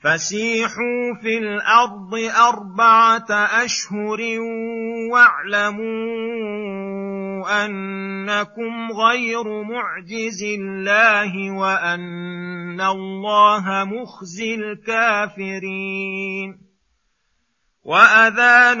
فسيحوا في الأرض اربعه اشهر واعلموا انكم غير معجز الله وان الله مخزي الكافرين واذان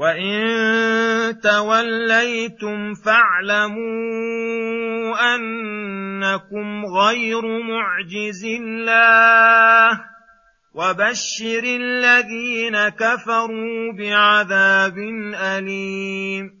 وان توليتم فاعلموا انكم غير معجز الله وبشر الذين كفروا بعذاب اليم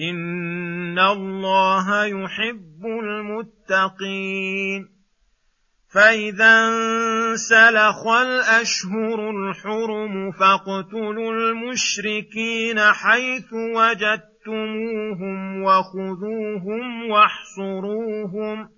ان الله يحب المتقين فاذا انسلخ الاشهر الحرم فاقتلوا المشركين حيث وجدتموهم وخذوهم واحصروهم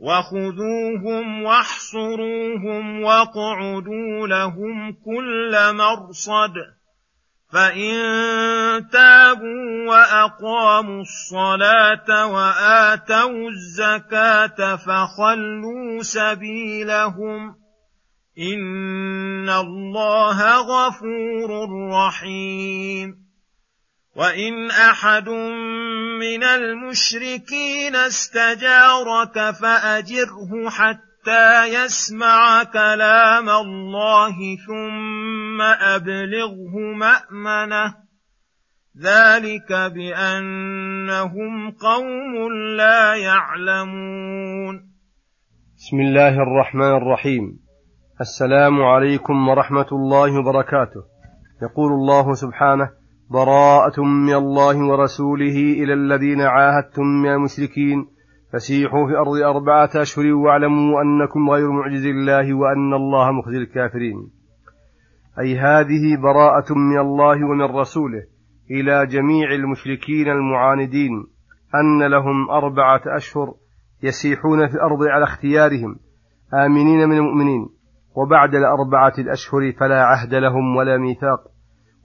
وخذوهم واحصروهم واقعدوا لهم كل مرصد فان تابوا وأقاموا الصلاة وآتوا الزكاة فخلوا سبيلهم إن الله غفور رحيم. وإن أحد من المشركين استجارك فأجره حتى يسمع كلام الله ثم أبلغه مأمنة ذلك بانهم قوم لا يعلمون بسم الله الرحمن الرحيم. السلام عليكم ورحمة الله وبركاته. يقول الله سبحانه براءة من الله ورسوله إلى الذين عاهدتم من المشركين. فسيحوا في الأرض أربعة أشهر واعلموا أنكم غير معجز الله وأن الله مخزي الكافرين. أي هذه براءة من الله ومن رسوله. إلى جميع المشركين المعاندين أن لهم أربعة أشهر يسيحون في الأرض على اختيارهم آمنين من المؤمنين وبعد الأربعة الأشهر فلا عهد لهم ولا ميثاق.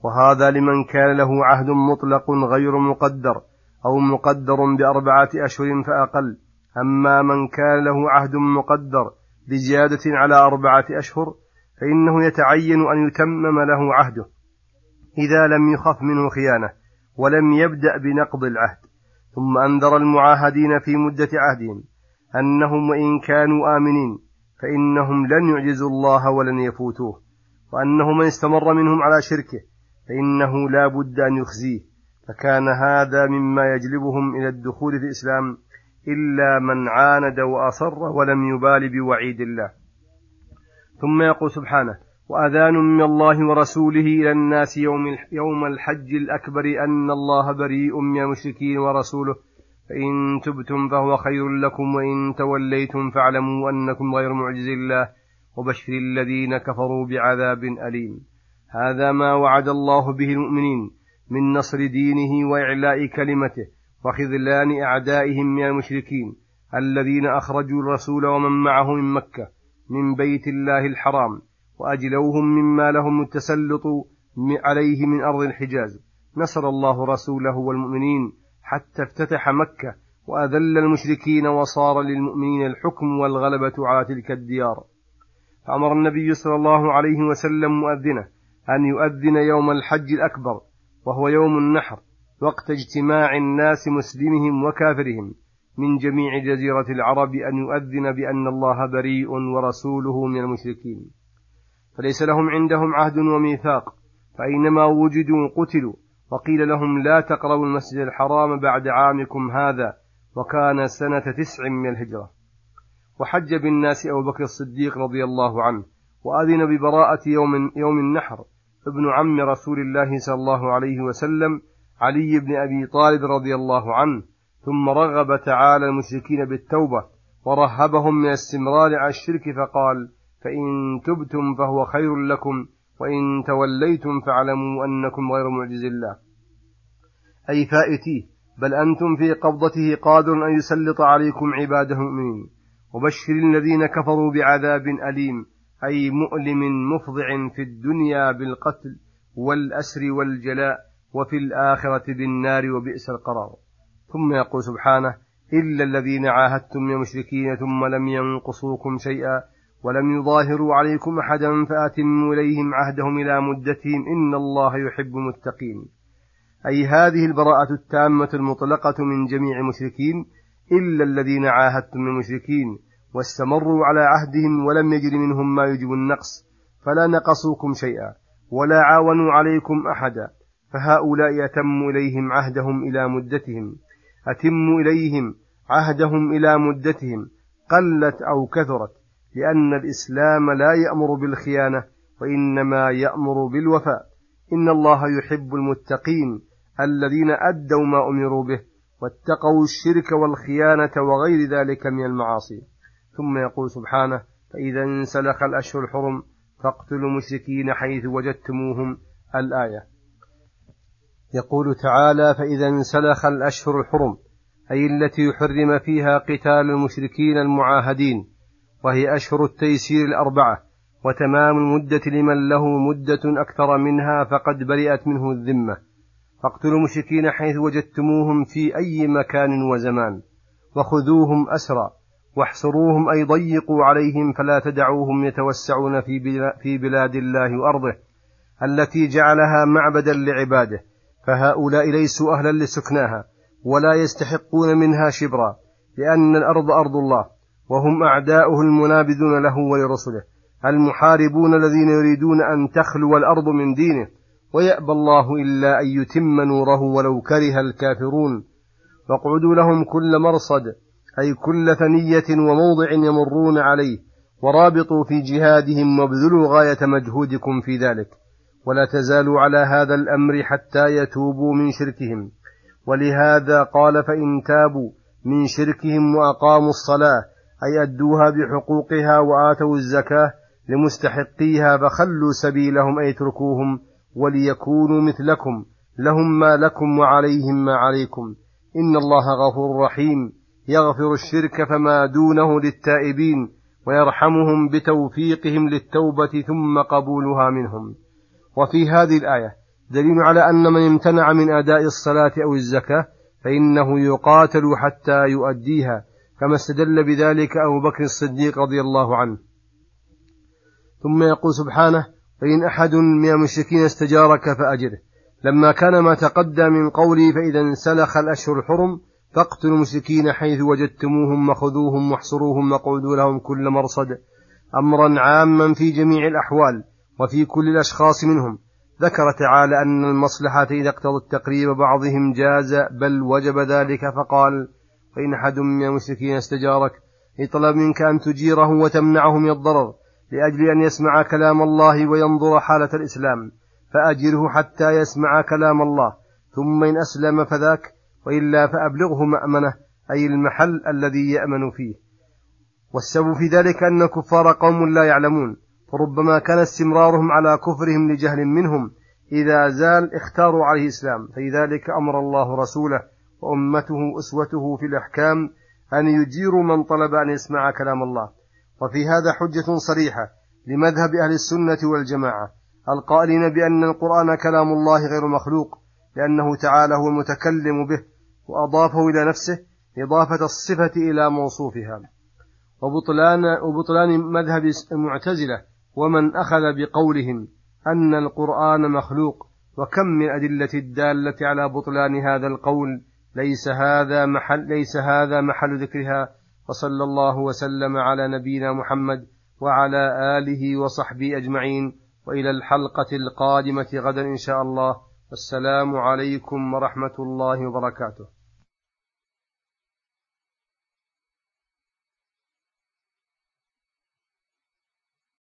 وهذا لمن كان له عهد مطلق غير مقدر أو مقدر بأربعة أشهر فأقل. أما من كان له عهد مقدر بزيادة على أربعة أشهر فإنه يتعين أن يتمم له عهده. إذا لم يخف منه خيانة ولم يبدأ بنقض العهد ثم أنذر المعاهدين في مدة عهدهم أنهم وإن كانوا آمنين فإنهم لن يعجزوا الله ولن يفوتوه وأنه من استمر منهم على شركه فإنه لا بد أن يخزيه فكان هذا مما يجلبهم إلى الدخول في الإسلام إلا من عاند وأصر ولم يبال بوعيد الله. ثم يقول سبحانه وأذان من الله ورسوله إلى الناس يوم يوم الحج الأكبر أن الله بريء من المشركين ورسوله. فإن تبتم فهو خير لكم وإن توليتم فاعلموا أنكم غير معجز الله وبشر الذين كفروا بعذاب أليم. هذا ما وعد الله به المؤمنين من نصر دينه وإعلاء كلمته وخذلان أعدائهم من المشركين الذين أخرجوا الرسول ومن معه من مكة من بيت الله الحرام. وأجلوهم مما لهم التسلط عليه من أرض الحجاز. نصر الله رسوله والمؤمنين حتى افتتح مكة وأذل المشركين وصار للمؤمنين الحكم والغلبة على تلك الديار. فأمر النبي صلى الله عليه وسلم مؤذنه أن يؤذن يوم الحج الأكبر وهو يوم النحر وقت اجتماع الناس مسلمهم وكافرهم. من جميع جزيرة العرب أن يؤذن بأن الله بريء ورسوله من المشركين. فليس لهم عندهم عهد وميثاق فأينما وجدوا قتلوا وقيل لهم لا تقربوا المسجد الحرام بعد عامكم هذا وكان سنة تسع من الهجرة. وحج بالناس أبو بكر الصديق رضي الله عنه وأذن ببراءة يوم, يوم النحر ابن عم رسول الله صلى الله عليه وسلم علي بن أبي طالب رضي الله عنه ثم رغب تعالى المشركين بالتوبة ورهبهم من الاستمرار على الشرك فقال فإن تبتم فهو خير لكم وإن توليتم فاعلموا أنكم غير معجز الله. أي فائتيه بل أنتم في قبضته قادر أن يسلط عليكم عباده المؤمنين. وبشر الذين كفروا بعذاب أليم أي مؤلم مفضع في الدنيا بالقتل والأسر والجلاء وفي الآخرة بالنار وبئس القرار. ثم يقول سبحانه إلا الذين عاهدتم من المشركين ثم لم ينقصوكم شيئا ولم يظاهروا عليكم أحدا فأتموا إليهم عهدهم إلى مدتهم إن الله يحب المتقين. أي هذه البراءة التامة المطلقة من جميع المشركين إلا الذين عاهدتم من المشركين واستمروا على عهدهم ولم يجر منهم ما يجب النقص فلا نقصوكم شيئا ولا عاونوا عليكم أحدا فهؤلاء أتموا إليهم عهدهم إلى مدتهم. أتموا إليهم عهدهم إلى مدتهم قلت أو كثرت. لأن الإسلام لا يأمر بالخيانة وإنما يأمر بالوفاء. إن الله يحب المتقين الذين أدوا ما أمروا به واتقوا الشرك والخيانة وغير ذلك من المعاصي. ثم يقول سبحانه فإذا انسلخ الأشهر الحرم فاقتلوا المشركين حيث وجدتموهم. الآية. يقول تعالى فإذا انسلخ الأشهر الحرم أي التي حرم فيها قتال المشركين المعاهدين وهي أشهر التيسير الأربعة وتمام المدة لمن له مدة أكثر منها فقد برئت منه الذمة. فاقتلوا المشركين حيث وجدتموهم في أي مكان وزمان وخذوهم أسرى واحصروهم أي ضيقوا عليهم فلا تدعوهم يتوسعون في بلاد الله وأرضه التي جعلها معبدا لعباده. فهؤلاء ليسوا أهلا لسكناها ولا يستحقون منها شبرا لأن الأرض أرض الله. وهم أعداؤه المنابذون له ولرسله المحاربون الذين يريدون أن تخلو الأرض من دينه ويأبى الله إلا أن يتم نوره ولو كره الكافرون. واقعدوا لهم كل مرصد أي كل ثنية وموضع يمرون عليه ورابطوا في جهادهم وابذلوا غاية مجهودكم في ذلك. ولا تزالوا على هذا الأمر حتى يتوبوا من شركهم. ولهذا قال فإن تابوا من شركهم وأقاموا الصلاة أي أدوها بحقوقها وآتوا الزكاة لمستحقيها فخلوا سبيلهم أي اتركوهم وليكونوا مثلكم. لهم ما لكم وعليهم ما عليكم. إن الله غفور رحيم. يغفر الشرك فما دونه للتائبين ويرحمهم بتوفيقهم للتوبة ثم قبولها منهم. وفي هذه الآية دليل على أن من امتنع من أداء الصلاة أو الزكاة فإنه يقاتل حتى يؤديها. كما استدل بذلك أبو بكر الصديق رضي الله عنه. ثم يقول سبحانه فإن أحد من المشركين استجارك فأجره. لما كان ما تقدم من قوله فإذا انسلخ الأشهر الحرم فاقتلوا المشركين حيث وجدتموهم وخذوهم واحصروهم وقعدوا لهم كل مرصد أمرا عاما في جميع الأحوال وفي كل الأشخاص منهم. ذكر تعالى أن المصلحة إذا اقتضت تقريب بعضهم جاز بل وجب ذلك فقال فإن أحد من المشركين استجارك يطلب منك أن تجيره وتمنعه من الضرر لأجل أن يسمع كلام الله وينظر حالة الإسلام. فأجره حتى يسمع كلام الله. ثم إن أسلم فذاك وإلا فأبلغه مأمنه أي المحل الذي يأمن فيه. والسبب في ذلك أن الكفار قوم لا يعلمون. فربما كان استمرارهم على كفرهم لجهل منهم إذا زال اختاروا عليه الإسلام. فلذلك أمر الله رسوله وأمته أسوته في الأحكام أن يجيروا من طلب أن يسمع كلام الله. وفي هذا حجة صريحة لمذهب أهل السنة والجماعة القائلين بأن القرآن كلام الله غير مخلوق لأنه تعالى هو المتكلم به وأضافه إلى نفسه إضافة الصفة إلى موصوفها. وبطلان, وبطلان مذهب المعتزلة ومن أخذ بقولهم أن القرآن مخلوق وكم من أدلة الدالة على بطلان هذا القول ليس هذا محل ليس هذا محل ذكرها وصلى الله وسلم على نبينا محمد وعلى آله وصحبه أجمعين وإلى الحلقة القادمة غدا إن شاء الله. والسلام عليكم ورحمة الله وبركاته.